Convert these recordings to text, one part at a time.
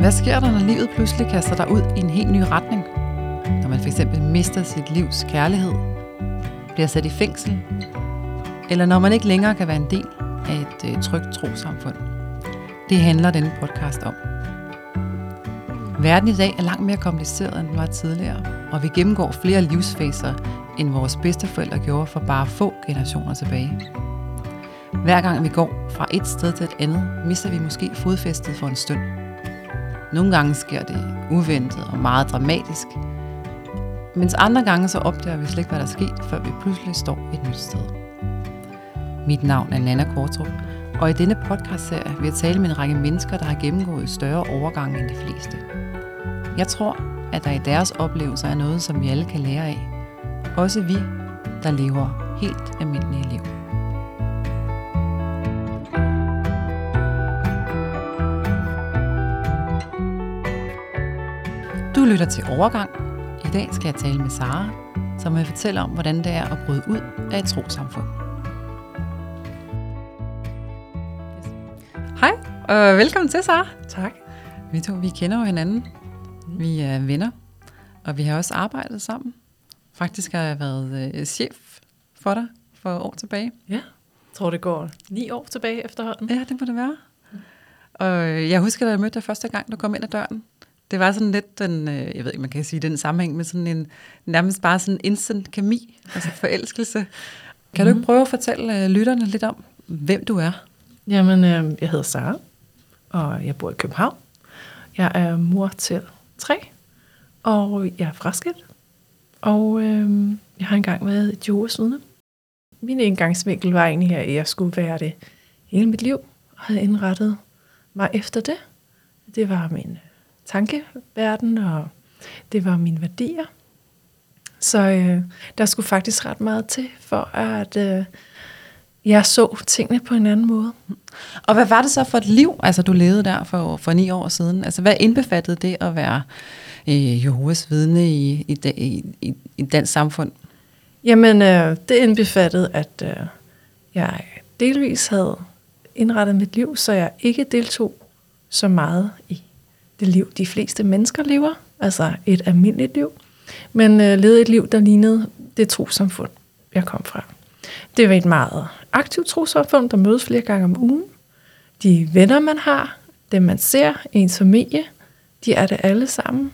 Hvad sker der, når livet pludselig kaster dig ud i en helt ny retning? Når man fx mister sit livs kærlighed, bliver sat i fængsel, eller når man ikke længere kan være en del af et øh, trygt trosamfund. Det handler denne podcast om. Verden i dag er langt mere kompliceret, end den var tidligere, og vi gennemgår flere livsfaser, end vores bedsteforældre gjorde for bare få generationer tilbage. Hver gang vi går fra et sted til et andet, mister vi måske fodfæstet for en stund. Nogle gange sker det uventet og meget dramatisk, mens andre gange så opdager vi slet ikke, hvad der er sket, før vi pludselig står et nyt sted. Mit navn er Nana Kortrup, og i denne podcast-serie vil jeg tale med en række mennesker, der har gennemgået større overgange end de fleste. Jeg tror, at der i deres oplevelser er noget, som vi alle kan lære af. Også vi, der lever helt almindelige liv. Du lytter til Overgang. I dag skal jeg tale med Sara, som vil fortælle om, hvordan det er at bryde ud af et trosamfund. Hej, og velkommen til, Sara. Tak. Vi to, vi kender jo hinanden. Vi er venner, og vi har også arbejdet sammen. Faktisk har jeg været øh, chef for dig for år tilbage. Ja, jeg tror det går ni år tilbage efterhånden. Ja, det må det være. Og jeg husker, da jeg mødte dig første gang, du kom ind ad døren. Det var sådan lidt den, øh, jeg ved ikke, man kan sige den sammenhæng med sådan en, nærmest bare sådan instant kemi, altså forelskelse. Kan du ikke prøve at fortælle øh, lytterne lidt om, hvem du er? Jamen, øh, jeg hedder Sara, og jeg bor i København. Jeg er mor til tre, og jeg er fraskilt. Og øh, jeg har engang været et Jehovas vidne. Min indgangsvinkel var egentlig, at jeg skulle være det hele mit liv, og havde indrettet mig efter det. Det var min tankeverden, og det var mine værdier. Så øh, der skulle faktisk ret meget til, for at øh, jeg så tingene på en anden måde. Og hvad var det så for et liv, altså du levede der for, for ni år siden? Altså hvad indbefattede det at være øh, Jehovas vidne i, i, i, i, i dansk samfund? Jamen, øh, det indbefattede, at øh, jeg delvis havde indrettet mit liv, så jeg ikke deltog så meget i det liv, de fleste mennesker lever, altså et almindeligt liv, men øh, levede et liv, der lignede det trosamfund, jeg kom fra. Det var et meget aktivt trosamfund, der mødes flere gange om ugen. De venner, man har, dem man ser, ens familie, de er det alle sammen.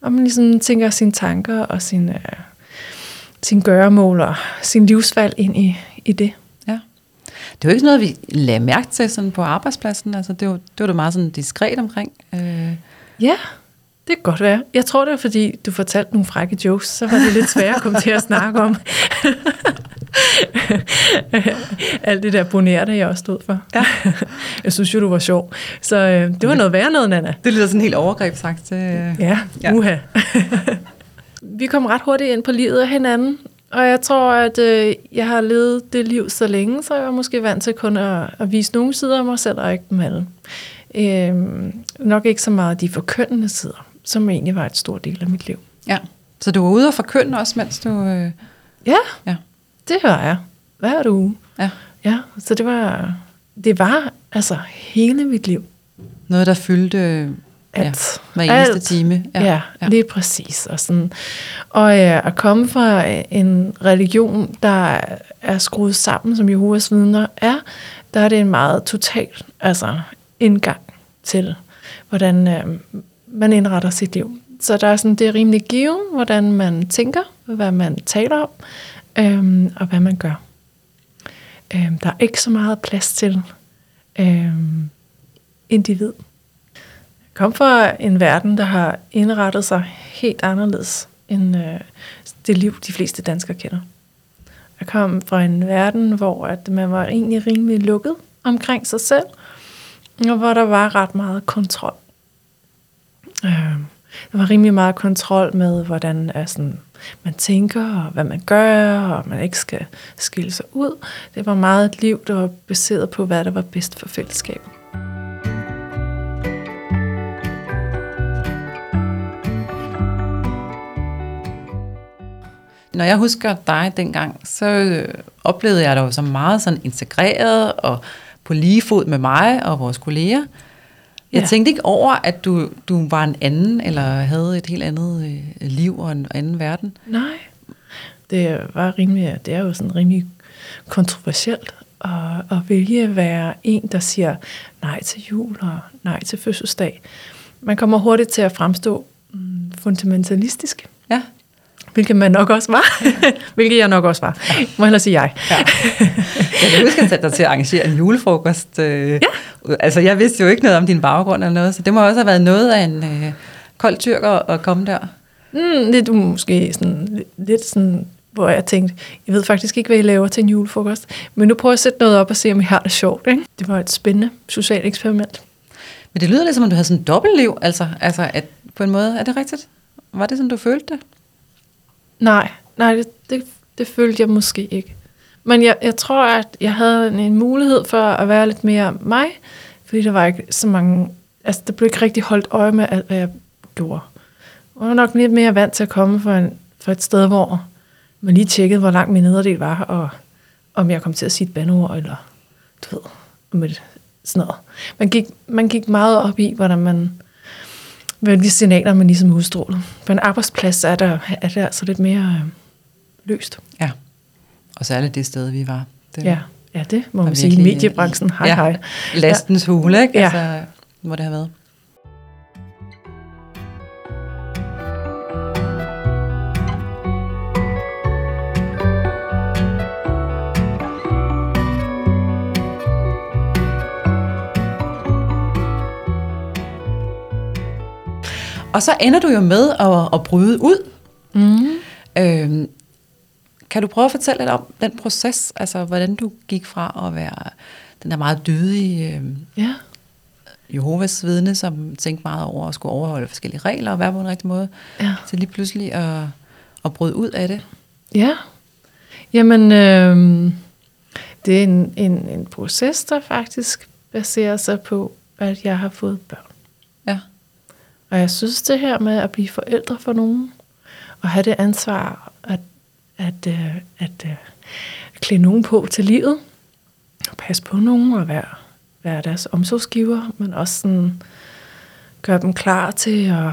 Og man ligesom tænker sine tanker og øh, sine, øh, sin gøremål og sin livsvalg ind i, i det. Det var ikke noget, vi lagde mærke til sådan på arbejdspladsen. Altså, det, var, det var det meget sådan diskret omkring. Øh. Ja, det kan godt være. Jeg tror, det var, fordi du fortalte nogle frække jokes, så var det lidt svært at komme til at snakke om. Alt det der bonerte, jeg også stod for. Ja. jeg synes jo, du var sjov. Så øh, det var noget værre noget, Nana. Det lyder sådan helt overgrebsagt til... Øh... Ja, ja, uha. Vi kom ret hurtigt ind på livet af hinanden, og jeg tror, at øh, jeg har levet det liv så længe, så jeg var måske vant til kun at, at vise nogle sider af mig selv, og ikke dem alle. Øh, nok ikke så meget de forkyndende sider, som egentlig var et stort del af mit liv. Ja, så du var ude og forkynde også, mens du... Øh... Ja, ja, det var jeg. Hver uge. Ja. Ja, så det var, det var altså hele mit liv. Noget, der fyldte at ja, hver eneste alt, time. Ja, ja, ja, lige præcis. Og, sådan. og ja, at komme fra en religion, der er skruet sammen, som Jehovas vidner er, der er det en meget total altså, indgang til, hvordan øh, man indretter sit liv. Så der er sådan, det er rimelig givet, hvordan man tænker, hvad man taler om, øh, og hvad man gør. Øh, der er ikke så meget plads til øh, individ. Kom fra en verden, der har indrettet sig helt anderledes end øh, det liv, de fleste danskere kender. Jeg kom fra en verden, hvor at man var egentlig rimelig lukket omkring sig selv, og hvor der var ret meget kontrol. Øh, der var rimelig meget kontrol med, hvordan altså, man tænker, og hvad man gør, og man ikke skal skille sig ud. Det var meget et liv, der var baseret på, hvad der var bedst for fællesskabet. Når jeg husker dig dengang, så øh, oplevede jeg dig jo som meget sådan integreret og på lige fod med mig og vores kolleger. Jeg Ja. tænkte ikke over, at du, du var en anden, eller havde et helt andet øh, liv og en anden verden. Nej. Det var rimelig, det er jo sådan rimelig kontroversielt at, at vælge at være en, der siger nej til jul og nej til fødselsdag. Man kommer hurtigt til at fremstå mm, fundamentalistisk, Ja. Hvilket man nok også var. hvilket jeg nok også var. Må jeg hellere sige jeg. ja. Jeg kan huske, at jeg satte dig til at arrangere en julefrokost. Øh, ja. Altså, jeg vidste jo ikke noget om din baggrund eller noget, så det må også have været noget af en øh, kold tyrker at komme der. Mm, lidt måske sådan, lidt, lidt sådan, hvor jeg tænkte, jeg ved faktisk ikke, hvad I laver til en julefrokost, men nu prøver jeg at sætte noget op og se, om I har det sjovt. Ikke? Det var et spændende socialt eksperiment. Men det lyder lidt som om, du havde sådan et dobbeltliv, altså, altså at på en måde, er det rigtigt? Var det sådan, du følte det? Nej, nej, det, det, det følte jeg måske ikke. Men jeg, jeg tror, at jeg havde en, en mulighed for at være lidt mere mig, fordi der var ikke så mange, altså der blev ikke rigtig holdt øje med alt, hvad jeg gjorde. Jeg var nok lidt mere vant til at komme fra, en, fra et sted, hvor man lige tjekkede, hvor langt min nederdel var, og om jeg kom til at sige et bandord, eller du ved, med sådan noget. Man gik, man gik meget op i, hvordan man, hvilke signaler man ligesom udstrålede. På en arbejdsplads er, der, er det altså lidt mere øh, løst. Ja. Og særligt det sted, vi var. Det Ja, ja det må man sige. Mediebranchen, hej ja, hej. Lastens hule, ikke? Ja. Altså, hvor det har været. Og så ender du jo med at, at bryde ud. Mm. Øhm, kan du prøve at fortælle lidt om den proces, altså hvordan du gik fra at være den der meget dydige øh, Ja. Jehovas vidne, som tænkte meget over at skulle overholde forskellige regler og være på en rigtig måde, Ja. til lige pludselig at, at bryde ud af det. Ja. Jamen, øh, det er en, en, en proces, der faktisk baserer sig på, at jeg har fået børn. Og jeg synes, det her med at blive forældre for nogen, og have det ansvar at, at, øh, at, øh, klæde nogen på til livet, og passe på nogen og være, være deres omsorgsgiver, men også sådan gøre dem klar til at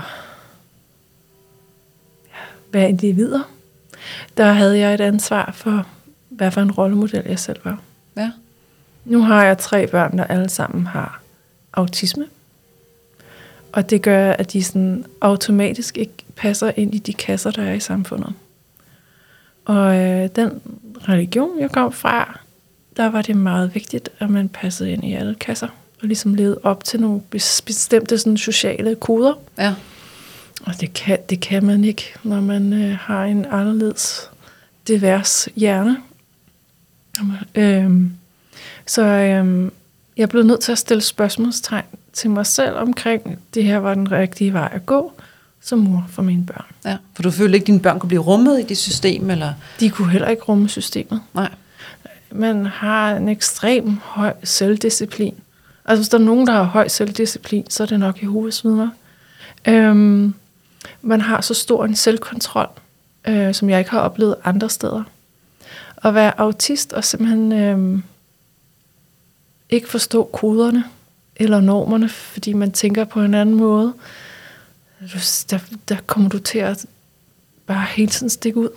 være individer. Der havde jeg et ansvar for, hvad for en rollemodel jeg selv var. Ja. Nu har jeg tre børn, der alle sammen har autisme. Og det gør, at de sådan automatisk ikke passer ind i de kasser, der er i samfundet. Og øh, den religion, jeg kom fra, der var det meget vigtigt, at man passede ind i alle kasser. Og ligesom levede op til nogle bes- bestemte sådan, sociale koder. Ja. Og det kan, det kan man ikke, når man øh, har en anderledes divers hjerne. Øhm, så øhm, jeg blev nødt til at stille spørgsmålstegn til mig selv omkring, det her var den rigtige vej at gå som mor for mine børn. ja. For du følte ikke, at dine børn kunne blive rummet i det system, eller? De kunne heller ikke rumme systemet. Nej. Man har en ekstrem høj selvdisciplin. Altså hvis der er nogen, der har høj selvdisciplin, så er det nok Jehovas vidner. Øhm, man har så stor en selvkontrol, øh, som jeg ikke har oplevet andre steder. At være autist og simpelthen øh, ikke forstå koderne eller normerne, fordi man tænker på en anden måde. Der, der kommer du til at bare hele tiden stikke ud.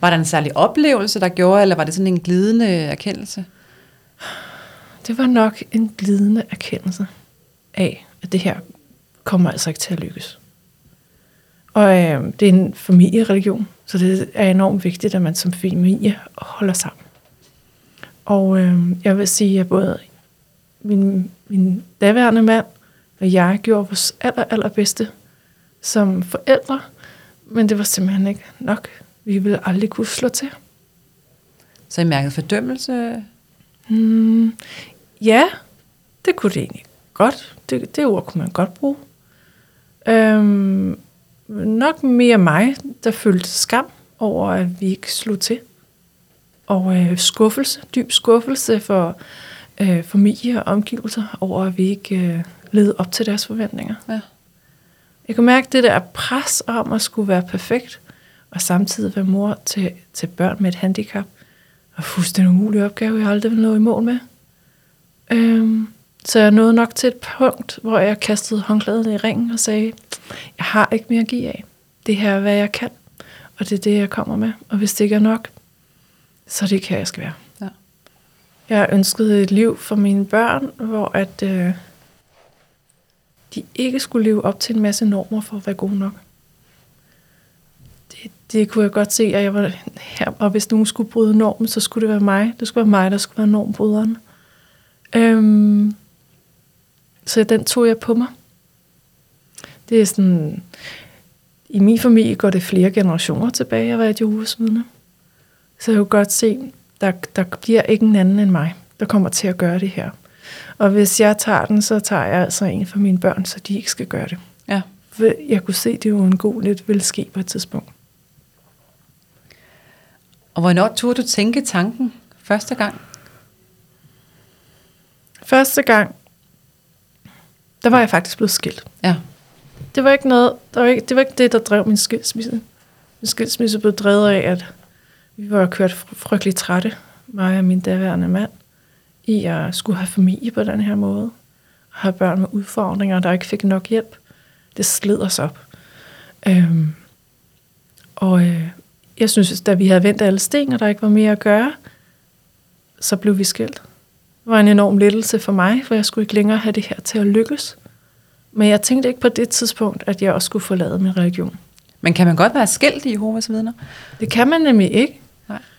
Var der en særlig oplevelse, der gjorde, eller var det sådan en glidende erkendelse? Det var nok en glidende erkendelse af, at det her kommer altså ikke til at lykkes. Og øh, det er en familiereligion, så det er enormt vigtigt, at man som familie holder sammen. Og øh, jeg vil sige, at både min, min daværende mand og jeg gjorde vores aller, allerbedste som forældre, men det var simpelthen ikke nok. Vi ville aldrig kunne slå til. Så I mærkede fordømmelse? Mm, ja, det kunne det egentlig godt. Det, det ord kunne man godt bruge. Øhm, nok mere mig, der følte skam over, at vi ikke slog til. Og øh, skuffelse, dyb skuffelse for øh, familie og omgivelser over, at vi ikke øh, levede op til deres forventninger. Ja. Jeg kunne mærke det der pres om at skulle være perfekt, og samtidig være mor til, til børn med et handicap. Og fuldstændig umulig opgave, jeg aldrig vil nå i mål med. Øhm, Så jeg nåede nok til et punkt, hvor jeg kastede håndklædet i ringen og sagde, jeg har ikke mere at give af. Det her er, hvad jeg kan, og det er det, jeg kommer med. Og hvis det ikke er nok, så er det ikke her, jeg skal være. Jeg ønskede et liv for mine børn, hvor at øh, de ikke skulle leve op til en masse normer for at være gode nok. Det, det kunne jeg godt se, at jeg var her, og hvis nogen skulle bryde normen, så skulle det være mig. Det skulle være mig, der skulle være normbryderen. Øhm, så den tog jeg på mig. Det er sådan, i min familie går det flere generationer tilbage at være et Jehovas. Så jeg kunne godt se, der, der bliver ikke en anden end mig, der kommer til at gøre det her. Og hvis jeg tager den, så tager jeg altså en for mine børn, så de ikke skal gøre det. Ja. For jeg kunne se, det var en god lidt vil ske på et tidspunkt. Og hvornår turde du tænke tanken første gang? Første gang, der var jeg faktisk blevet skilt. Ja. Det var ikke noget, der var ikke, det var ikke det, der drev min skilsmisse. Min skilsmisse blev drevet af, at vi var kørt fry- frygteligt trætte, mig og min daværende mand, i at skulle have familie på den her måde. Og have børn med udfordringer, der ikke fik nok hjælp. Det sled os op. Øhm, og øh, jeg synes, da vi havde vendt alle sten, og der ikke var mere at gøre, så blev vi skilt. Det var en enorm lettelse for mig, for jeg skulle ikke længere have det her til at lykkes. Men jeg tænkte ikke på det tidspunkt, at jeg også skulle forlade min religion. Men kan man godt være skilt i Jehovas vidner? Det kan man nemlig ikke.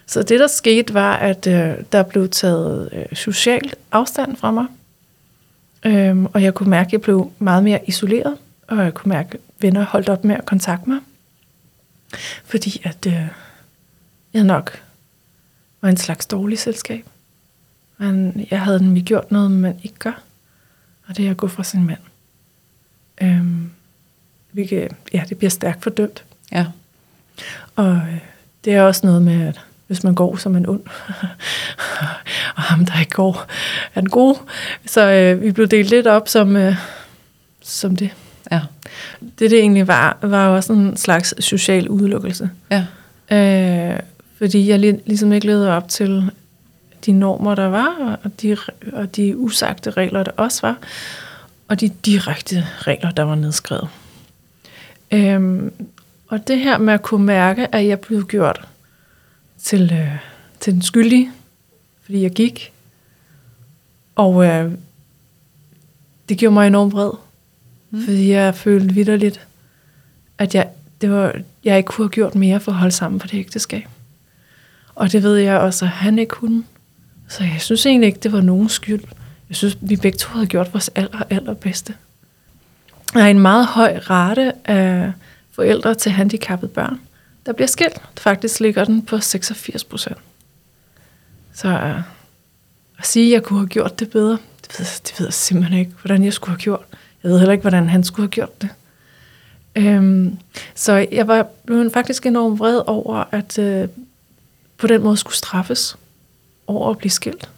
Så det, der skete, var, at øh, der blev taget øh, social afstand fra mig. Øhm, og jeg kunne mærke, at jeg blev meget mere isoleret. Og jeg kunne mærke, at venner holdt op med at kontakte mig. Fordi at øh, jeg nok var en slags dårlig selskab. Men jeg havde nemlig gjort noget, man ikke gør. Og det er at gå fra sin mand. Øhm, hvilket, ja, det bliver stærkt fordømt. Ja. Og øh, det er også noget med, at hvis man går som en ond, og ham, der ikke går, er den gode. Så øh, vi blev delt lidt op som, øh, som det. Ja. Det, det egentlig var, var også en slags social udelukkelse. Ja. Øh, fordi jeg lig, ligesom ikke levede op til de normer, der var, og de, og de usagte regler, der også var, og de direkte regler, der var nedskrevet. Øhm, og det her med at kunne mærke, at jeg blev gjort til, øh, til den skyldige, fordi jeg gik, og øh, det gjorde mig enormt vred, mm. fordi jeg følte vidderligt, at jeg, det var, jeg ikke kunne have gjort mere for at holde sammen på det ægteskab. Og det ved jeg også, at han ikke kunne. Så jeg synes egentlig ikke, det var nogen skyld. Jeg synes, vi begge to havde gjort vores aller, allerbedste. Der er en meget høj rate af forældre til handicappede børn, der bliver skilt. Faktisk ligger den på 86 procent. Så uh, at sige, at jeg kunne have gjort det bedre, det ved, det ved jeg simpelthen ikke, hvordan jeg skulle have gjort. Jeg ved heller ikke, hvordan han skulle have gjort det. Øhm, så jeg var blev faktisk enormt vred over, at øh, på den måde skulle straffes over at blive skilt.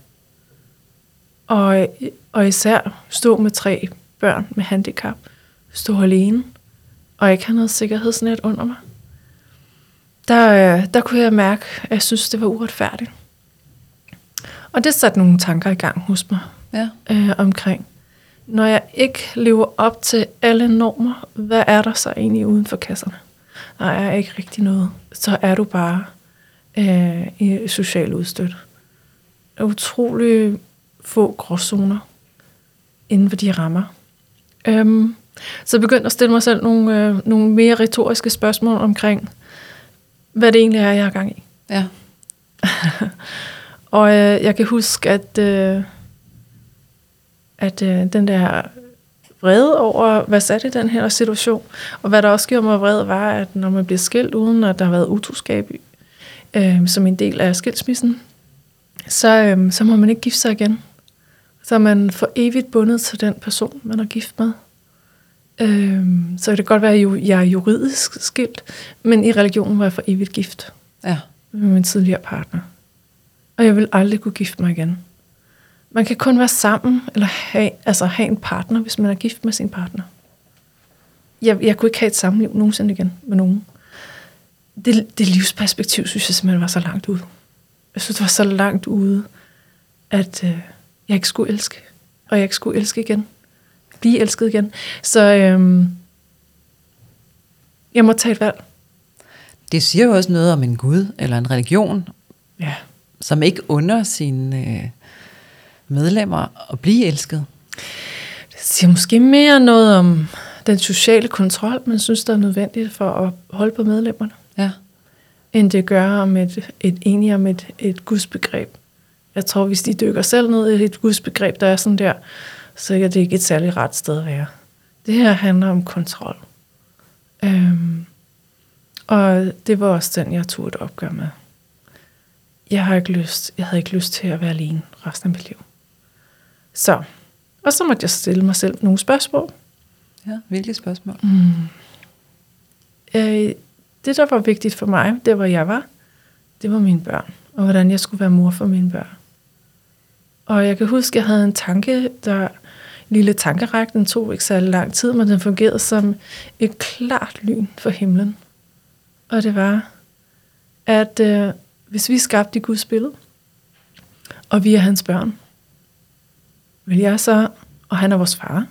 Og, og især stå med tre børn med handicap, stå alene, og ikke have noget sikkerhedsnet under mig. Der, der kunne jeg mærke, at jeg synes, det var uretfærdigt. Og det satte nogle tanker i gang hos mig Ja. øh, omkring, når jeg ikke lever op til alle normer, hvad er der så egentlig uden for kasserne? Der er ikke rigtig noget. Så er du bare øh, i social udstødt. Utrolig få gråzoner inden for de rammer. Øhm, så jeg begyndte at stille mig selv nogle, øh, nogle mere retoriske spørgsmål omkring, hvad det egentlig er, jeg har gang i. Ja. Og øh, jeg kan huske, at, øh, at øh, den der vrede over, hvad satte i den her situation, og hvad der også gjorde mig vred, var, at når man bliver skilt, uden at der har været utroskab øh, som en del af skilsmissen, så, øh, så må man ikke gifte sig igen. Så er man for evigt bundet til den person, man er gift med. Øh, så kan det godt være, at jeg er juridisk skilt, men i religionen var jeg for evigt gift Ja. med min tidligere partner. Og jeg vil aldrig kunne gifte mig igen. Man kan kun være sammen, eller have, altså have en partner, hvis man er gift med sin partner. Jeg, jeg kunne ikke have et samliv nogensinde igen med nogen. Det, det livsperspektiv, synes jeg simpelthen var så langt ude. Jeg synes, det var så langt ude, at øh, jeg ikke skulle elske. og jeg ikke skulle elske igen. Blive elsket igen. Så øhm, jeg må tage et valg. Det siger jo også noget om en Gud eller en religion, Ja. som ikke under sine øh, medlemmer at blive elsket. Det siger måske mere noget om den sociale kontrol, man synes, der er nødvendigt for at holde på medlemmerne, Ja. end det gør om et, et egentlig om et, et gudsbegreb. Jeg tror, hvis de dykker selv ned i et gudsbegreb, der er sådan der, så er det ikke et særligt ret sted at være. Det her handler om kontrol. Øhm, og det var også den, jeg tog et opgør med. Jeg har ikke lyst, jeg havde ikke lyst til at være alene resten af mit liv. Så, og så måtte jeg stille mig selv nogle spørgsmål. ja. Hvilke spørgsmål? Øh, det, der var vigtigt for mig, det hvor jeg var, det var mine børn, og hvordan jeg skulle være mor for mine børn. Og jeg kan huske, jeg havde en tanke, der lille tankeræk, den tog ikke særlig lang tid, men den fungerede som et klart lyn for himlen. Og det var, at øh, hvis vi skabte i Guds billede, og vi er hans børn, vil jeg så, og han er vores far,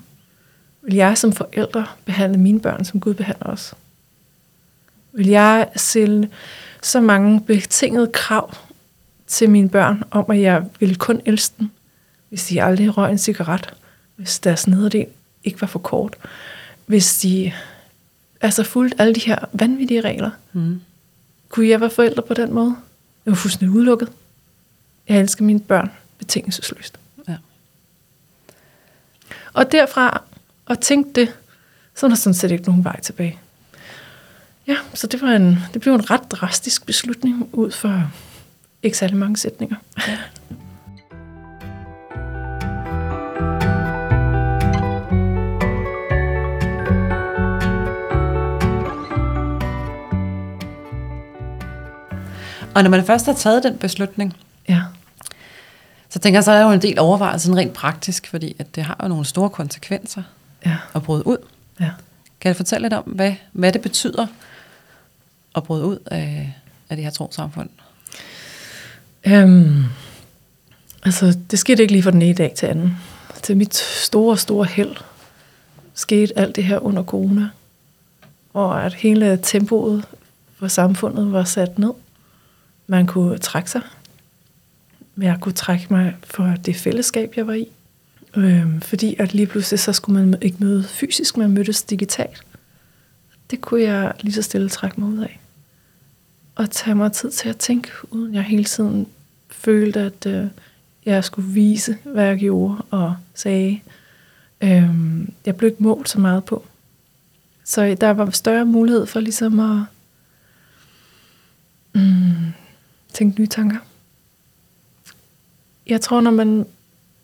vil jeg som forældre behandle mine børn, som Gud behandler os? Vil jeg stille så mange betingede krav til mine børn, om at jeg ville kun elske dem, hvis de aldrig røg en cigaret, hvis deres nederdel ikke var for kort, hvis de altså fulgte alle de her vanvittige regler. Mm. Kunne jeg være forældre på den måde? Jeg var fuldstændig udelukket. Jeg elsker mine børn betingelsesløst. Ja. Og derfra at tænke det, så er der sådan set ikke nogen vej tilbage. Ja, så det, var en, det blev en ret drastisk beslutning ud for ikke særlig mange sætninger. Og når man først har taget den beslutning, Ja, så tænker jeg, så er der jo en del overvejelser rent praktisk, fordi at det har jo nogle store konsekvenser ja, at bryde ud. ja. Kan du fortælle lidt om, hvad, hvad det betyder at bryde ud af, af det her trosamfund? Øhm, altså, det skete ikke lige fra den ene dag til anden. Til mit store, store held skete alt det her under corona. Og at hele tempoet for samfundet var sat ned. Man kunne trække sig. Jeg kunne trække mig for det fællesskab, jeg var i. Øhm, fordi at lige pludselig, så skulle man ikke møde fysisk, man mødtes digitalt. Det kunne jeg lige så stille trække mig ud af. Og tage mig tid til at tænke, uden jeg hele tiden følte, at øh, jeg skulle vise, hvad jeg gjorde og sagde. Øhm, jeg blev ikke målt så meget på. Så der var større mulighed for ligesom at mm, tænke nye tanker. Jeg tror, når man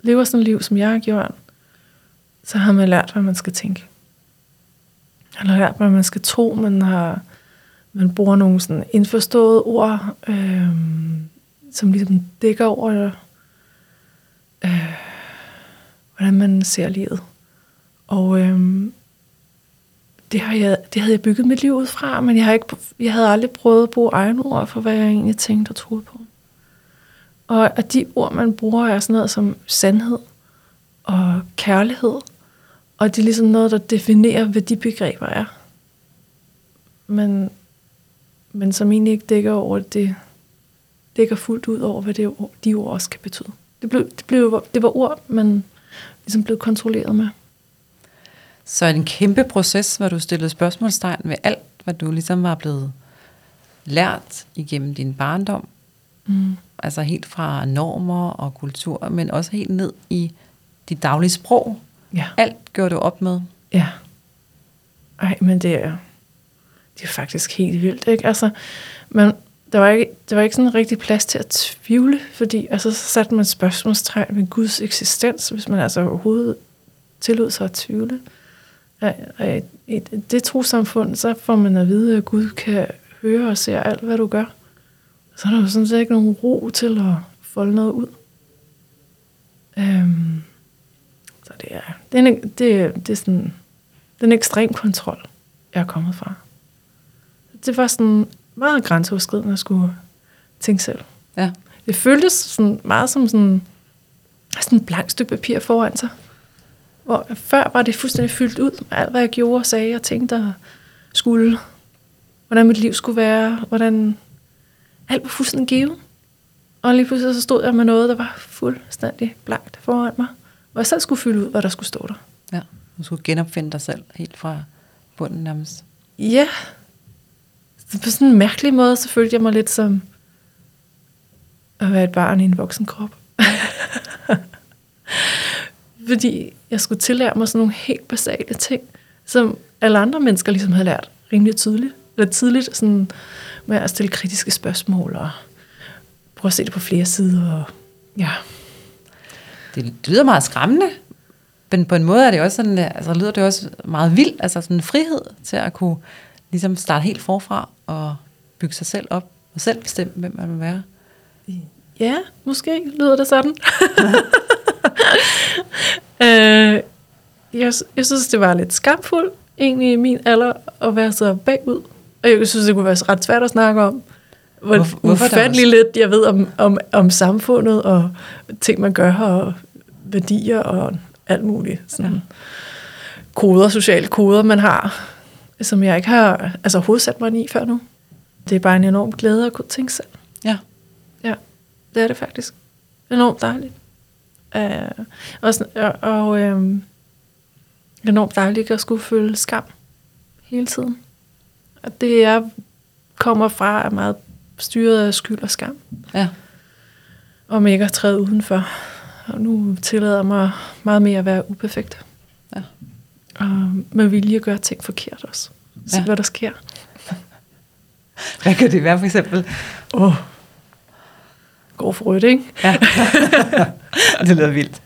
lever sådan et liv, som jeg har gjort, så har man lært, hvad man skal tænke. Man har lært, hvad man skal tro. Man har man bruger nogle sådan indforståede ord, øh, som ligesom dækker over, øh, hvordan man ser livet. Og øh, det, har jeg, det havde jeg bygget mit liv ud fra, men jeg, har ikke, jeg havde aldrig prøvet at bruge egne ord for, hvad jeg egentlig tænkte og troede på. Og at de ord, man bruger, er sådan noget som sandhed og kærlighed. Og det er ligesom noget, der definerer, hvad de begreber er. Men, men som egentlig ikke dækker over det, dækker fuldt ud over, hvad det, ord- de ord også kan betyde. Det, blev, det, blev, det var ord, man ligesom blev kontrolleret med. Så en kæmpe proces, hvor du stillede spørgsmålstegn ved alt, hvad du ligesom var blevet lært igennem din barndom. Mm. Altså helt fra normer og kultur, men også helt ned i dit daglige sprog. Ja. Alt gjorde du op med. Ja. Ej, men det er, det er faktisk helt vildt, ikke? Altså, men der var ikke, der var ikke sådan en rigtig plads til at tvivle, fordi altså, så satte man spørgsmålstegn ved Guds eksistens, hvis man altså overhovedet tillod sig at tvivle. Ej, I det trosamfund, så får man at vide, at Gud kan høre og se alt, hvad du gør. Så er der jo sådan set ikke nogen ro til at folde noget ud. Øhm, så det er, det er, en, det, er- det er sådan, det er en ekstrem kontrol, jeg er kommet fra. Det var sådan meget grænseoverskridende at skulle tænke selv. Ja. Det føltes sådan meget som sådan, sådan et blankt stykke papir foran sig. Hvor før var det fuldstændig fyldt ud med alt, hvad jeg gjorde og sagde og tænkte og skulle. Hvordan mit liv skulle være. Hvordan alt var fuldstændig givet. Og lige pludselig så stod jeg med noget, der var fuldstændig blankt foran mig. Hvor jeg selv skulle fylde ud, hvad der skulle stå der. Ja, du skulle genopfinde dig selv helt fra bunden nærmest. Ja. Så på sådan en mærkelig måde, så følte jeg mig lidt som at være et barn i en voksen krop. Fordi jeg skulle tillære mig sådan nogle helt basale ting, som alle andre mennesker ligesom havde lært rimelig tydeligt. Eller tidligt, sådan med at stille kritiske spørgsmål og prøve at se det på flere sider. Og, ja. Det, lyder meget skræmmende, men på en måde er det også sådan, altså lyder det også meget vildt, altså sådan en frihed til at kunne ligesom starte helt forfra og bygge sig selv op og selv bestemme, hvem man vil være. Ja, måske lyder det sådan. øh, jeg, jeg synes, det var lidt skamfuldt, egentlig i min alder, at være så bagud. Og jeg synes, det kunne være ret svært at snakke om. Hvor Hvorfor- hvorfor ufattelig lidt jeg ved om, om, om samfundet, og ting, man gør, og værdier, og alt muligt. Sådan. Ja. Koder, sociale koder, man har, som jeg ikke har altså, hovedsat mig i før nu. Det er bare en enorm glæde at kunne tænke selv. Ja. Ja, det er det faktisk. Enormt dejligt. Uh, og og, og øhm, enormt dejligt at skulle føle skam hele tiden. Og det er, kommer fra er meget styret af skyld og skam. Ja. Om ikke at træde udenfor. Og nu tillader jeg mig meget mere at være uperfekt. Ja. Og med vilje gøre ting forkert også. Se, Ja. hvad der sker. Hvad kan det være for eksempel? Åh, oh. går for rødt, ikke? Ja. det lyder vildt.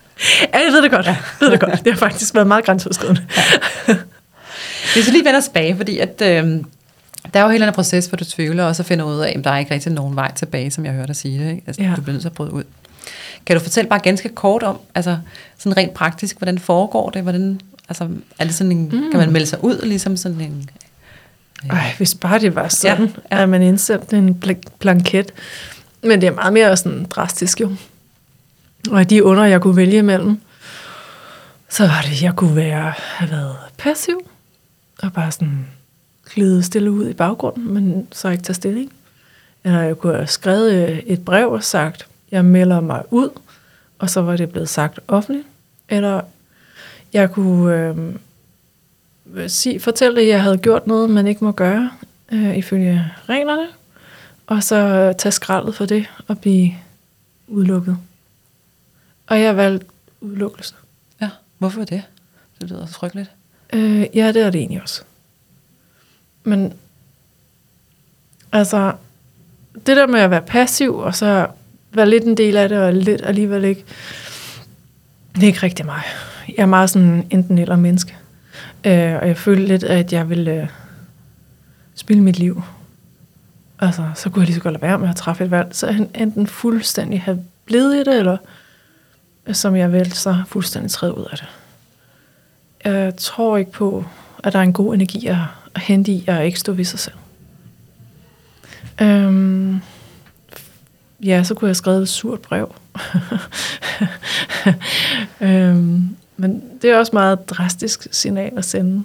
Ja, jeg ved det godt. Jeg ved det godt. Det har faktisk været meget grænseoverskridende. Hvis vi lige vender tilbage, fordi at, øh, der er jo hele den proces, hvor du tvivler, og så finder ud af, at der er ikke rigtig nogen vej tilbage, som jeg hørte dig sige det. Ikke? Altså, Ja. Du bliver nødt til at bryde ud. Kan du fortælle bare ganske kort om, altså sådan rent praktisk, hvordan foregår det? Hvordan, altså, er det sådan en, mm. kan man melde sig ud, ligesom sådan en... Ej, hvis bare det var sådan, Ja, ja, ja. ja. at man indsendte en bl- blanket. Men det er meget mere sådan drastisk jo. Og af de under, jeg kunne vælge imellem, så var det, jeg kunne være, have været passiv, og bare sådan glide stille ud i baggrunden, men så ikke tage stilling. Eller jeg kunne have skrevet øh, et brev og sagt, jeg melder mig ud, og så var det blevet sagt offentligt. Eller jeg kunne øh, sige, fortælle, at jeg havde gjort noget, man ikke må gøre øh, ifølge reglerne, og så tage skraldet for det og blive udelukket. Og jeg valgte udelukkelse. Ja, hvorfor det? Det lyder frygteligt. Øh, ja, det er det egentlig også. Men altså, det der med at være passiv, og så være lidt en del af det, og lidt alligevel ikke, det er ikke rigtig mig. Jeg er meget sådan enten eller menneske. Øh, og jeg følte lidt, at jeg ville øh, spille mit liv. Altså, så kunne jeg lige så godt lade være med at træffe et valg. Så enten fuldstændig have blevet i det, eller som jeg vel så fuldstændig træde ud af det. Jeg tror ikke på, at der er en god energi at, at hente i at ikke stå ved sig selv. Øhm, ja, så kunne jeg have skrevet et surt brev. øhm, men det er også meget drastisk signal at sende.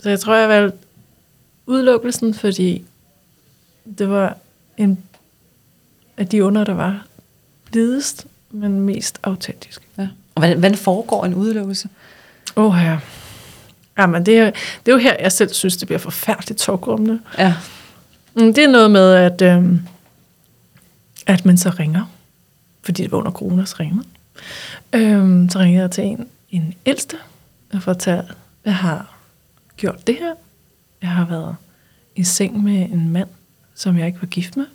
Så jeg tror, jeg valgte udelukkelsen, fordi det var en af de under, der var blidest, men mest autentisk. Ja. Og hvordan, hvordan foregår en udelukkelse? Åh oh, ja. Jamen, det er, det er jo her, jeg selv synes, det bliver forfærdeligt tårgrummende. Ja. Mm, Det er noget med, at, øhm, at man så ringer, fordi det var under corona, så ringer man. Øhm, så ringer jeg til en, en ældste, og fortæller, jeg har gjort det her. Jeg har været i seng med en mand, som jeg ikke var gift med.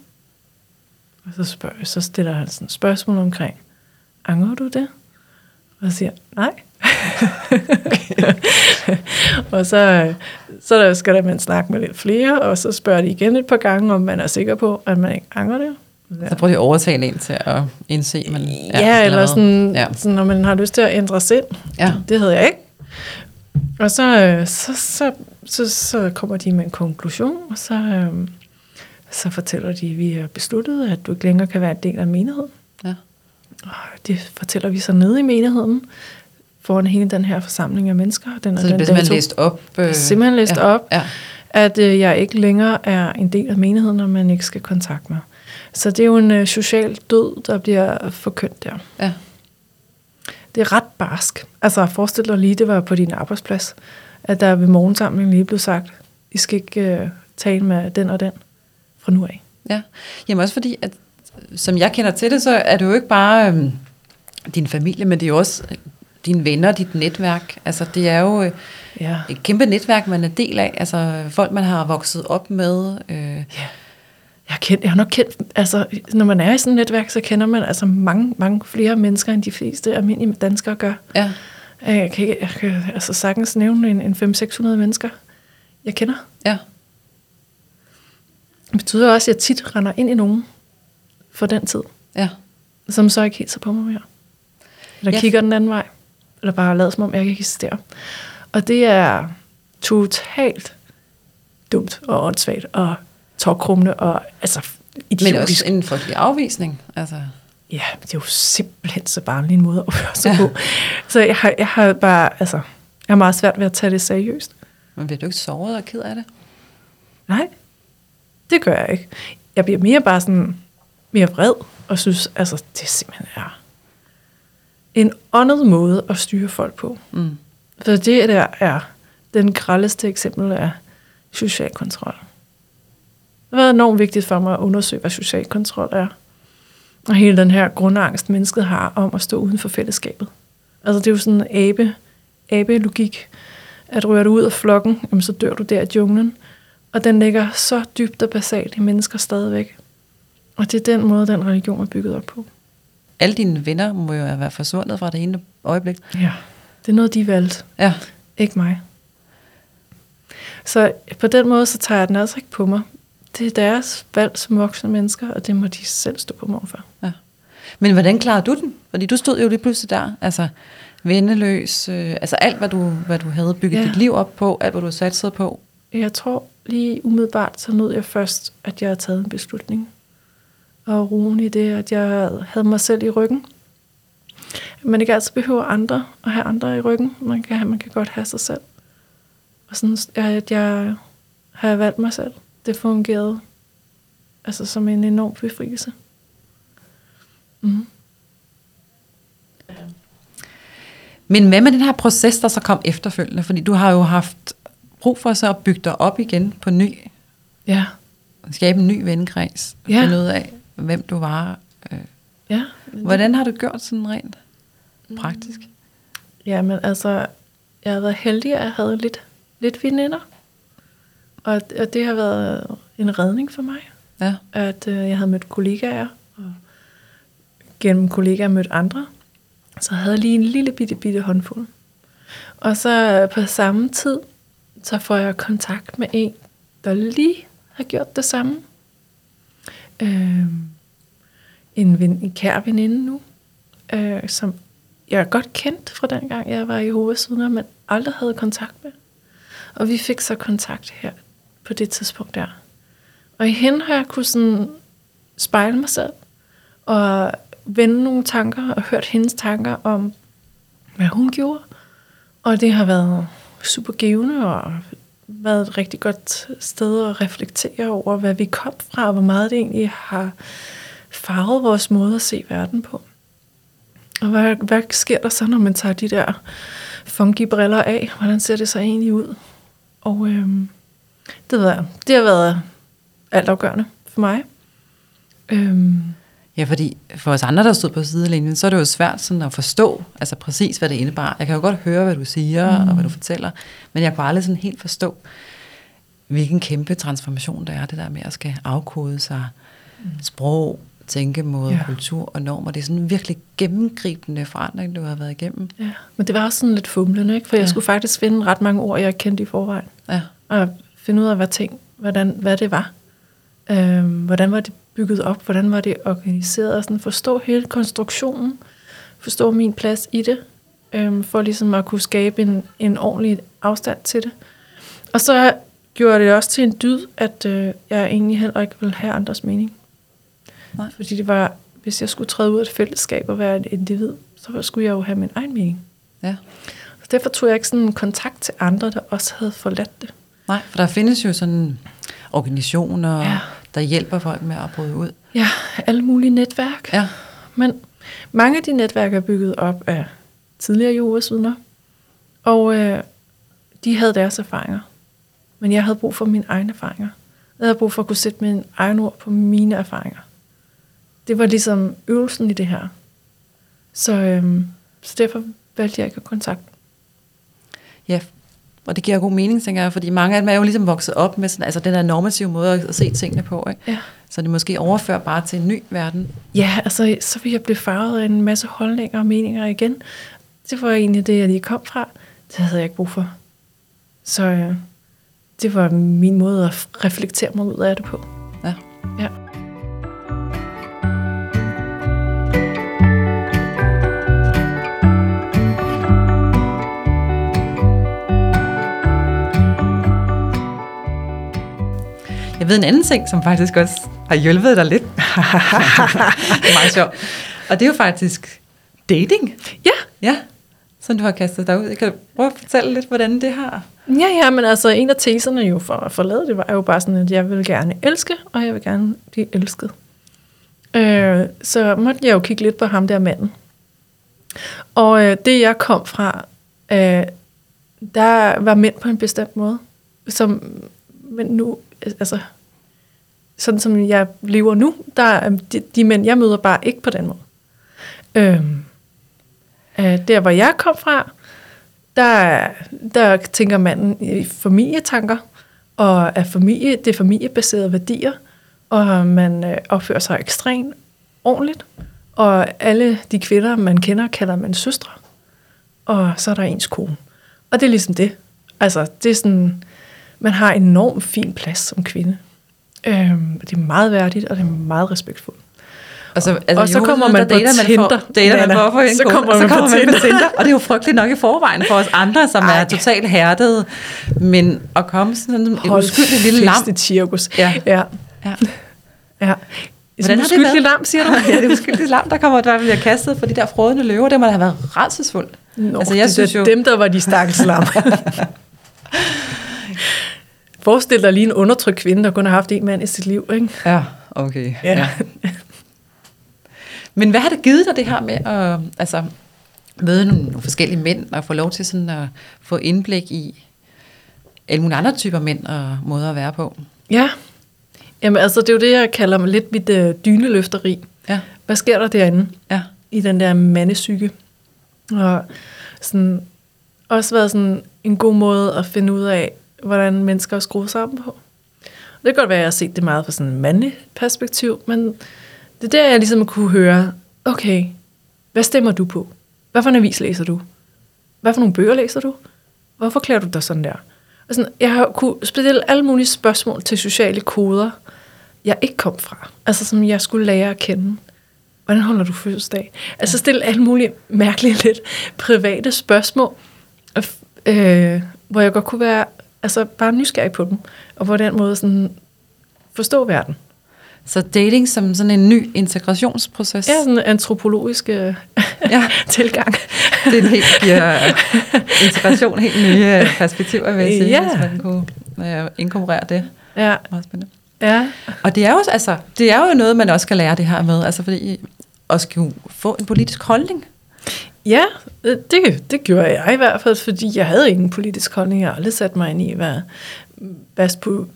Og så, spørger, så stiller han sådan et spørgsmål omkring, angrer du det? Og siger, nej. og så, så skal der man snakke med lidt flere, og så spørger de igen et par gange, om man er sikker på, at man ikke angrer det. Så prøver de at overtale en til at indse, man... Ja, ja eller sådan, Ja. ja. sådan, når man har lyst til at ændre sind. Ja. Det havde jeg ikke. Og så, så, så, så, så kommer de med en konklusion, og så, øh, så fortæller de, at vi har besluttet, at du ikke længere kan være en del af menigheden. Og det fortæller vi så nede i menigheden. foran hele den her forsamling af mennesker. Den, Så det bliver simpelthen læst op? Øh, simpelthen læst ja, op, ja. at øh, jeg ikke længere er en del af menigheden, når man ikke skal kontakte mig. Så det er jo en øh, social død, der bliver forkyndt der. Ja. Det er ret barsk. Altså forestil dig lige, det var på din arbejdsplads, at der ved morgensamlingen lige blev sagt, I skal ikke øh, tale med den og den fra nu af. Ja, jamen også fordi, at som jeg kender til det, så er det jo ikke bare øhm, din familie, men det er jo også øh, dine venner, dit netværk. Altså det er jo øh, Ja. et kæmpe netværk, man er del af. Altså folk, man har vokset op med. Øh, Ja. Jeg kendt, jeg har nok kendt, altså når man er i sådan et netværk, så kender man altså mange, mange flere mennesker, end de fleste almindelige danskere gør. ja, Øh, Jeg kan, ikke- jeg kan altså sagtens nævne en, en 500-600 mennesker, jeg kender. ja, Det betyder også, at jeg tit render ind i nogen for den tid, ja. som så ikke hilser på mig mere. Eller Ja. kigger den anden vej. Eller bare lader som om, jeg ikke eksisterer. Og det er totalt dumt og åndssvagt og tårkrummende og altså idiotisk. Men også en frygtelig afvisning. Altså, Ja, det er jo simpelthen så barnlig en måde at opføre sig ja. på. Så jeg har, jeg har bare, altså, jeg har meget svært ved at tage det seriøst. man bliver du ikke såret og ked af det? Nej, det gør jeg ikke. Jeg bliver mere bare sådan, mere vred, og synes, altså, det simpelthen er en åndet måde at styre folk på. Mm. For det der er den grældeste eksempel af social kontrol. Det har været enormt vigtigt for mig at undersøge, hvad social kontrol er. Og hele den her grundangst, mennesket har om at stå uden for fællesskabet. Altså det er jo sådan en abe, abe-logik. At rører du ud af flokken, jamen, så dør du der i junglen. Og den ligger så dybt og basalt i mennesker stadigvæk. Og det er den måde, den religion er bygget op på. Alle dine venner må jo være forsvundet fra det ene øjeblik. Ja. Det er noget, de valgte. Ja, Ikke mig. Så på den måde, så tager jeg den altså ikke på mig. Det er deres valg som voksne mennesker, og det må de selv stå på mig for. ja. Men hvordan klarede du den? Fordi du stod jo lige pludselig der, altså vendeløs, øh, altså alt, hvad du, hvad du havde bygget Ja. dit liv op på, alt, hvad du satset på. Jeg tror lige umiddelbart, så nød jeg først, at jeg havde taget en beslutning. Og roen i det, at jeg havde mig selv i ryggen. Man ikke altid behøver andre at have andre i ryggen. Man kan, man kan godt have sig selv. Og sådan, at jeg har valgt mig selv. Det fungerede altså som en enorm befrielse. Mm. Men hvad med den her proces, der så kom efterfølgende? Fordi du har jo haft brug for så at bygge dig op igen på ny, Ja, skabe en ny vennekreds, Ja. finde ud af, hvem du var. Øh, ja. Hvordan har du gjort sådan rent praktisk? Ja, men altså, jeg har været heldig, at jeg havde lidt, lidt veninder. Og, og det har været en redning for mig, Ja, at øh, jeg havde mødt kollegaer, og gennem kollegaer mødt andre. Så jeg havde lige en lille bitte, bitte håndfuld. Og så på samme tid, så får jeg kontakt med en, der lige har gjort det samme. Øh, en, ven, en kær veninde nu, øh, som jeg godt kendt fra den gang, jeg var i hovedsvidner, men aldrig havde kontakt med. Og vi fik så kontakt her på det tidspunkt der. Og i hende har jeg kunne sådan spejle mig selv, og vende nogle tanker, og hørt hendes tanker om, hvad hun gjorde. Og det har været super givende, og været et rigtig godt sted at reflektere over, hvad vi kom fra, og hvor meget det egentlig har farvet vores måde at se verden på. Og hvad, hvad sker der så, når man tager de der funky briller af? Hvordan ser det så egentlig ud? Og øhm, det, ved jeg, det har været altafgørende for mig. Øhm, Ja, fordi for os andre, der stod på sidelinjen, så er det jo svært sådan at forstå, altså præcis, hvad det indebar. Jeg kan jo godt høre, hvad du siger, mm. og hvad du fortæller, men jeg kunne aldrig sådan helt forstå, hvilken kæmpe transformation der er, det der med at skal afkode sig mm. sprog, tænkemåde, Ja. kultur og normer. Det er sådan en virkelig gennemgribende forandring, du har været igennem. ja. Men det var også sådan lidt fumlende, ikke? for jeg Ja. skulle faktisk finde ret mange ord, jeg kendte i forvejen. Ja, Og finde ud af, hvad, ting, hvordan, hvad det var. Øhm, hvordan var det bygget op? Hvordan var det organiseret? Og sådan forstå hele konstruktionen. Forstå min plads i det. Øhm, for ligesom at kunne skabe en, en ordentlig afstand til det. Og så gjorde det også til en dyd, at øh, jeg egentlig heller ikke ville have andres mening. Nej. Fordi det var, hvis jeg skulle træde ud af et fællesskab og være et individ, så skulle jeg jo have min egen mening. Ja. Så derfor tog jeg ikke sådan kontakt til andre, der også havde forladt det. Nej, for der findes jo sådan organisationer, Ja. Der hjælper folk med at bryde ud. Ja, alle mulige netværk. Ja. Men mange af de netværk er bygget op af tidligere Jehovas vidner, og øh, de havde deres erfaringer. Men jeg havde brug for mine egne erfaringer. Jeg havde brug for at kunne sætte mine egne ord på mine erfaringer. Det var ligesom øvelsen i det her. Så, øhm, så derfor valgte jeg ikke at kontakte. Ja, og det giver god mening, tænker jeg, fordi mange af dem er jo ligesom vokset op med sådan, altså den der normative måde at, se tingene på, ikke? Ja. Så det måske overfører bare til en ny verden. Ja, altså, så vil jeg blive farvet af en masse holdninger og meninger igen. Det var egentlig det, jeg lige kom fra. Det havde jeg ikke brug for. Så øh, det var min måde at reflektere mig ud af det på. Ja. Ja. Jeg ved en anden ting, som faktisk også har hjulpet dig lidt. meget sjovt. Og det er jo faktisk dating. Ja, Ja, som du har kastet dig ud. Jeg kan du prøve at fortælle lidt, hvordan det har... ja, ja, men altså en af teserne jo for at forlade det, var jo bare sådan, at jeg vil gerne elske, og jeg vil gerne blive elsket. Øh, så måtte jeg jo kigge lidt på ham der manden. Og øh, det jeg kom fra, øh, der var mænd på en bestemt måde, som men nu, altså, sådan som jeg lever nu, der er de, de mænd, jeg møder bare ikke på den måde. Øhm, øh, der, hvor jeg kom fra, der, der tænker manden i familietanker, og er familie, det er familiebaserede værdier, og man øh, opfører sig ekstremt ordentligt, og alle de kvinder, man kender, kalder man søstre, og så er der ens kone. Og det er ligesom det. Altså, det er sådan, man har en enormt fin plads som kvinde. Øhm, det er meget værdigt, og det er meget respektfuldt. Altså, og så kommer man på dater, Tinder, Man får, dater man Nana. for at få en Så kommer og så man på kommer man på Tinder. Tinder. Og det er jo frygteligt nok i forvejen for os andre, som Ej. er totalt hærdede. Men at komme sådan en Hold uskyldig lille lam. i cirkus. Ja. ja. Ja. ja. Hvordan har det uskyldig været? lam, siger du? ja, det er uskyldigt lam, der kommer, der bliver kastet for de der frådende løver. Det må da have været rædselsfuldt. Nå, altså, jeg det synes jo... dem, der var de stakkels lam. Forestil dig lige en undertrykt kvinde, der kun har haft en mand i sit liv, ikke? Ja, okay. Ja. Men hvad har det givet dig, det her med at altså, møde nogle, nogle forskellige mænd, og få lov til sådan at få indblik i alle mulige andre typer mænd og måder at være på? Ja. Jamen altså, det er jo det, jeg kalder lidt mit øh, dyneløfteri. Ja, Hvad sker der derinde? ja, i den der mandesyke. Og sådan, også været sådan en god måde at finde ud af, hvordan mennesker er skruet sammen på. Det kan godt være, at jeg har set det meget fra sådan en mandlig perspektiv, men det er der, jeg ligesom kunne høre, okay, hvad stemmer du på? Hvad for en avis læser du? Hvad for nogle bøger læser du? Hvorfor klæder du dig sådan der? Og sådan, jeg har kunne stille alle mulige spørgsmål til sociale koder, jeg ikke kom fra. Altså som jeg skulle lære at kende. Hvordan holder du fødselsdag? Altså stille alle mulige mærkelige, lidt private spørgsmål, og øh, hvor jeg godt kunne være altså bare nysgerrig på dem, og på den måde sådan forstå verden. Så dating som sådan en ny integrationsproces. Ja, sådan en antropologisk øh, Ja. tilgang. Det er en helt giver integration, helt nye øh, perspektiver, vil jeg sige, Ja. hvis man kunne øh, inkorporere det. Ja, Meget spændende. ja. Og det er, jo, altså, det er jo noget, man også skal lære det her med, altså fordi også kunne få en politisk holdning. Ja, øh, det, det gjorde jeg i hvert fald, fordi jeg havde ingen politisk holdning. Jeg har aldrig sat mig ind i, hvad, hvad på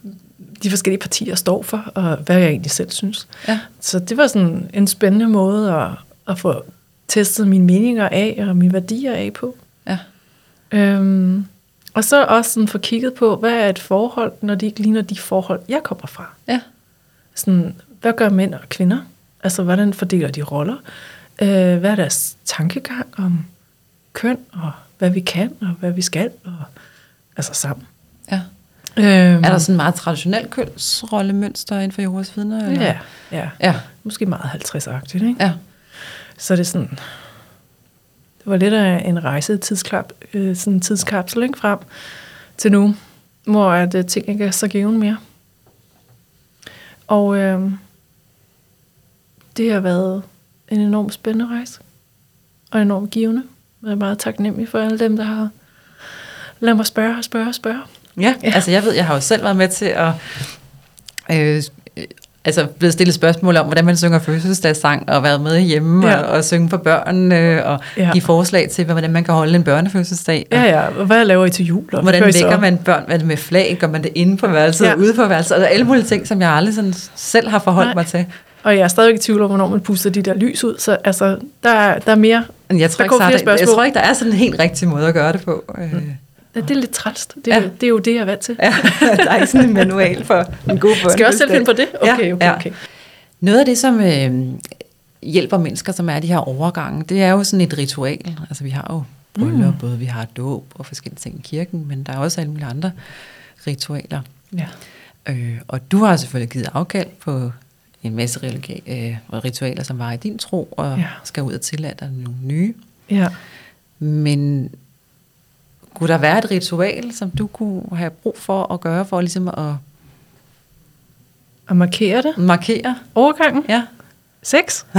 de forskellige partier står for, og hvad jeg egentlig selv synes. Ja. Så det var sådan en spændende måde at, at få testet mine meninger af, og mine værdier af på. Ja. Øhm, og så også sådan få kigget på, hvad er et forhold, når de ikke ligner de forhold, jeg kommer fra. Ja. Sådan, hvad gør mænd og kvinder? Altså, hvordan fordeler de roller? Øh, hvad er deres tankegang om køn, og hvad vi kan, og hvad vi skal, og, altså sammen. ja. Øhm, Er der sådan en meget traditionel kønsrollemønster inden for Jehovas vidner? Eller? Ja, ja. Ja, Måske meget 50-agtigt, ikke? ja. Så er det sådan... Det var lidt af en rejse tidsklap, øh, sådan en tidskapsel ikke, frem til nu, hvor at, øh, ting ikke er så given mere. Og øh, det har været en enormt spændende rejse, og enormt givende, Jeg er meget taknemmelig for alle dem, der har ladet mig spørge og spørge og spørge. Ja, ja, altså jeg ved, jeg har jo selv været med til at... Øh, altså blevet stillet spørgsmål om, hvordan man synger fødselsdagssang, og været med hjemme ja. og, og synge for børnene, og ja. give forslag til, hvordan man kan holde en børnefødselsdag. Ja, ja, og hvad laver I til jul? Og hvordan vækker man børn hvad det med flag? Gør man det inde på værelset, ja. ude på værelset? Altså alle mulige ting, som jeg aldrig sådan selv har forholdt Nej. mig til. Og jeg er stadig i tvivl om, hvornår man puster de der lys ud, så altså, der, er, der er mere... Jeg tror, der ikke, der, jeg tror ikke, der er sådan en helt rigtig måde at gøre det på. Mm. Ja, det er lidt træst. Det, er, ja. det er jo det, jeg er vant til. Ja, der er ikke sådan en manual for en god bund. Skal jeg også selv finde på det? Okay, okay, okay. Noget af det, som øh, hjælper mennesker, som er de her overgange, det er jo sådan et ritual. Altså vi har jo bryllup, mm. både vi har dåb og forskellige ting i kirken, men der er også alle mulige andre ritualer. Ja. Øh, og du har selvfølgelig givet afkald på en masse øh, ritualer, som var i din tro, og ja. skal ud og tillade dig nogle nye. Ja. Men kunne der være et ritual, som du kunne have brug for at gøre, for ligesom at... At markere det? Markere. Overgangen? Ja. Sex?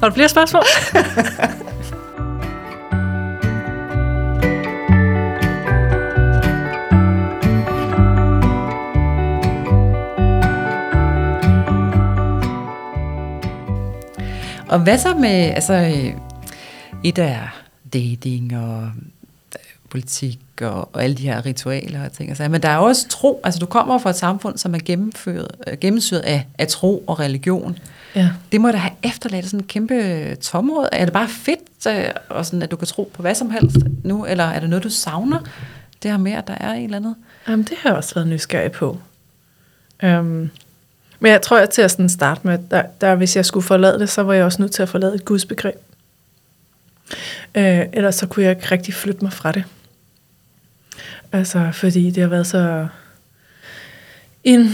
Har du flere spørgsmål? Og hvad så med, altså, et af dating og øh, politik og, og alle de her ritualer og ting. Altså, men der er også tro. Altså, du kommer fra et samfund, som er øh, gennemsyret af, af tro og religion. Ja. Det må da have efterladt sådan en kæmpe tområd. Er det bare fedt, øh, og sådan, at du kan tro på hvad som helst nu? Eller er det noget, du savner? Det her med, at der er et eller andet? Jamen, det har jeg også været nysgerrig på. Um, men jeg tror, at til at sådan starte med, der, der, hvis jeg skulle forlade det, så var jeg også nødt til at forlade et gudsbegreb. Øh, ellers så kunne jeg ikke rigtig flytte mig fra det. Altså, fordi det har været så ind,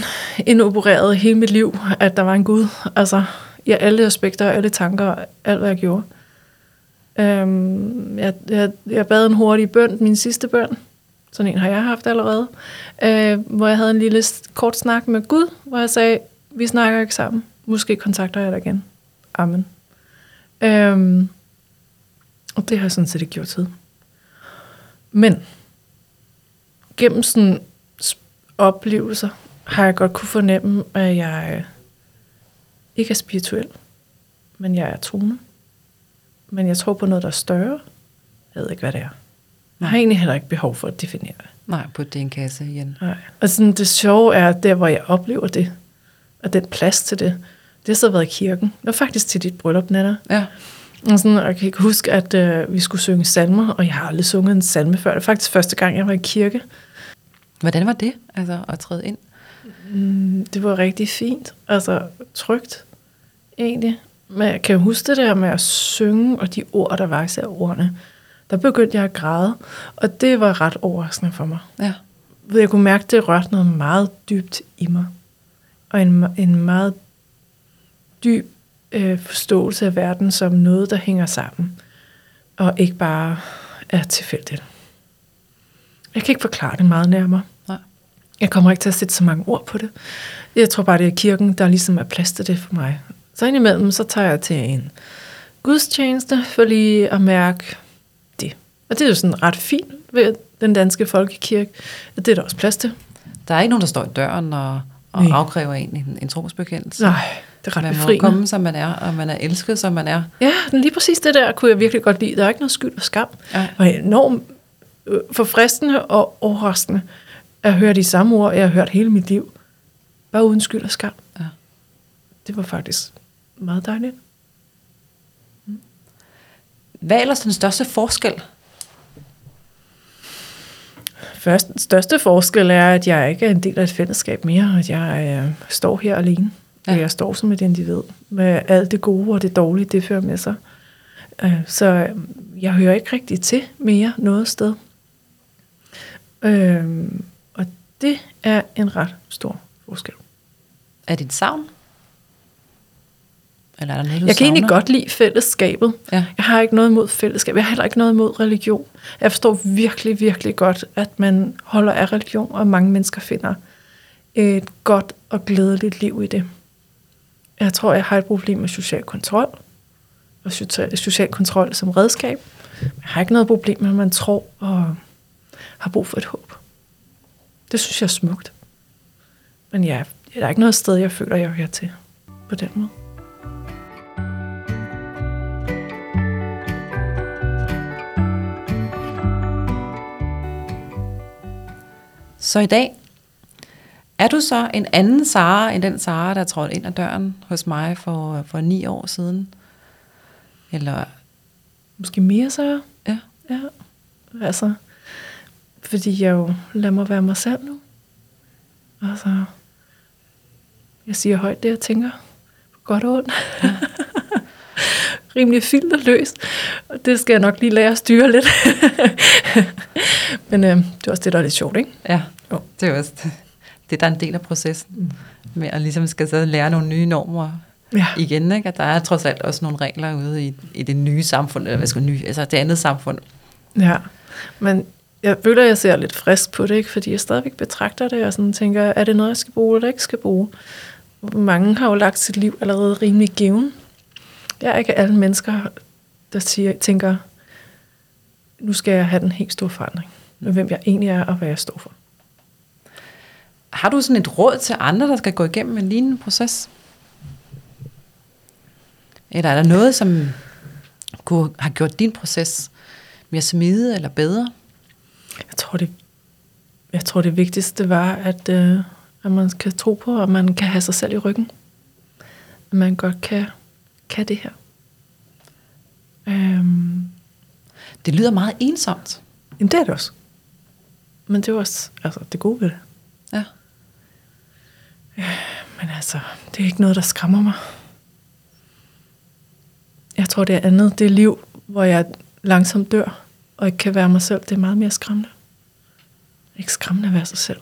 indopereret hele mit liv, at der var en Gud. Altså, i alle aspekter, alle tanker, alt hvad jeg gjorde. Øhm, jeg, jeg, jeg bad en hurtig bøn, min sidste bøn. Sådan en har jeg haft allerede. Øh, hvor jeg havde en lille kort snak med Gud, hvor jeg sagde, vi snakker ikke sammen. Måske kontakter jeg dig igen. Amen. Øhm, og det har jeg sådan set ikke gjort tid. Men gennem sådan oplevelser har jeg godt kunne fornemme, at jeg ikke er spirituel, men jeg er troende. Men jeg tror på noget, der er større. Jeg ved ikke, hvad det er. Jeg har egentlig heller ikke behov for at definere det. Nej, på den kasse igen. Nej. Og sådan, det sjove er, der hvor jeg oplever det, og den plads til det, det har så været i kirken. Det var faktisk til dit bryllup, Nana. Ja. Og sådan, og jeg kan ikke huske, at øh, vi skulle synge salmer, og jeg har aldrig sunget en salme før. Det er faktisk første gang, jeg var i kirke. Hvordan var det, altså at træde ind? Mm, det var rigtig fint, altså trygt, egentlig. Men jeg kan huske det der med at synge, og de ord, der var især ordene. Der begyndte jeg at græde, og det var ret overraskende for mig. Ja. Jeg kunne mærke, at det rørte noget meget dybt i mig. Og en, en meget dyb øh, forståelse af verden som noget, der hænger sammen, og ikke bare er tilfældigt. Jeg kan ikke forklare det meget nærmere. Nej. Jeg kommer ikke til at sætte så mange ord på det. Jeg tror bare, det er kirken, der ligesom er plads til det for mig. Så indimellem, så tager jeg til en gudstjeneste, for lige at mærke det. Og det er jo sådan ret fint ved den danske folkekirke, at det er der også plads til. Der er ikke nogen, der står i døren og, og afkræver en en, en trosbekendelse. Nej, det er ret man befriende. må komme, som man er, og man er elsket, som man er. Ja, lige præcis det der kunne jeg virkelig godt lide. Der er ikke noget skyld og skam. Ja. Og enormt øh, forfriskende og overraskende at høre de samme ord, jeg har hørt hele mit liv. Bare uden skyld og skam. Ja. Det var faktisk meget dejligt. Hvad er ellers den største forskel? Først, den største forskel er, at jeg ikke er en del af et fællesskab mere, at jeg øh, står her alene. Ja. Jeg står som et individ med alt det gode og det dårlige, det fører med sig. Øh, så øh, jeg hører ikke rigtig til mere noget sted. Øh, og det er en ret stor forskel. Er det et savn? Eller er der noget, du Jeg kan egentlig savner? godt lide fællesskabet. Ja. Jeg har ikke noget imod fællesskab. Jeg har heller ikke noget imod religion. Jeg forstår virkelig, virkelig godt, at man holder af religion, og mange mennesker finder et godt og glædeligt liv i det. Jeg tror, jeg har et problem med social kontrol. og social, social kontrol som redskab. Jeg har ikke noget problem med, at man tror og har brug for et håb. Det synes jeg er smukt. Men ja, der er ikke noget sted, jeg føler, jeg hører til på den måde. Så i dag er du så en anden Sara end den Sara, der trådte ind ad døren hos mig for, for ni år siden? Eller, Måske mere så. ja, Ja, altså, fordi jeg jo lader mig være mig selv nu. Altså, jeg siger højt det, jeg tænker. På godt og ondt. Rimelig filterløst. Og det skal jeg nok lige lære at styre lidt. Men øh, det er også det, der er lidt sjovt, ikke? ja, Jo. det er også det, det, der er en del af processen. Med at ligesom skal så lære nogle nye normer Ja. igen, ikke? At der er trods alt også nogle regler ude i, i det nye samfund, eller hvad skal nye, altså det andet samfund. Ja, men jeg føler, at jeg ser lidt frisk på det, ikke? fordi jeg stadigvæk betragter det, og sådan tænker, er det noget, jeg skal bruge, eller ikke skal bruge? Mange har jo lagt sit liv allerede rimelig given. Jeg er ikke alle mennesker, der siger, tænker, nu skal jeg have den helt store forandring med hvem jeg egentlig er, og hvad jeg står for. Har du sådan et råd til andre, der skal gå igennem en lignende proces? Eller er der noget, som kunne have gjort din proces mere smidig eller bedre? Jeg tror, det, jeg tror, det vigtigste var, at, øh, at man kan tro på, at man kan have sig selv i ryggen. At man godt kan, kan det her. Øhm, Det lyder meget ensomt. jamen, det er det også. Men det er også altså, det gode ved det. Ja. Men altså, det er ikke noget, der skræmmer mig. Jeg tror, det er andet. Det er liv, hvor jeg langsomt dør, og ikke kan være mig selv. Det er meget mere skræmmende. Ikke skræmmende at være sig selv.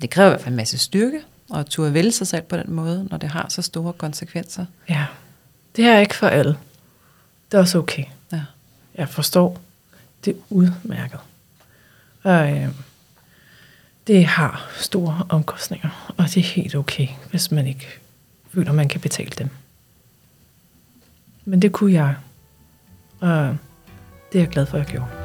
Det kræver i hvert fald en masse styrke, og turde vælge sig selv på den måde, når det har så store konsekvenser. Ja, det er ikke for alle. Det er også okay. Ja. Jeg forstår. Det er udmærket. Og øh, det har store omkostninger, og det er helt okay, hvis man ikke føler, man kan betale dem. Men det kunne jeg. Og det er jeg glad for, at jeg gjorde.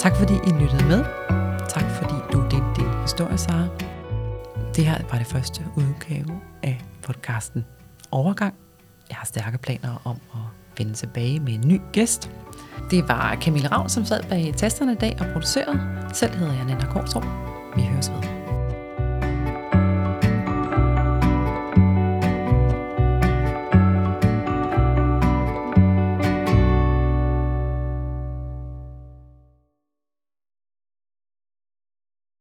Tak fordi I lyttede med. Tak fordi du delte din historie, Sara. Det her var det første udgave af podcasten Overgang. Jeg har stærke planer om at vende tilbage med en ny gæst. Det var Camille Ravn, som sad bag tasterne i dag og producerede. Selv hedder jeg Nana Korsrup. Vi høres ved.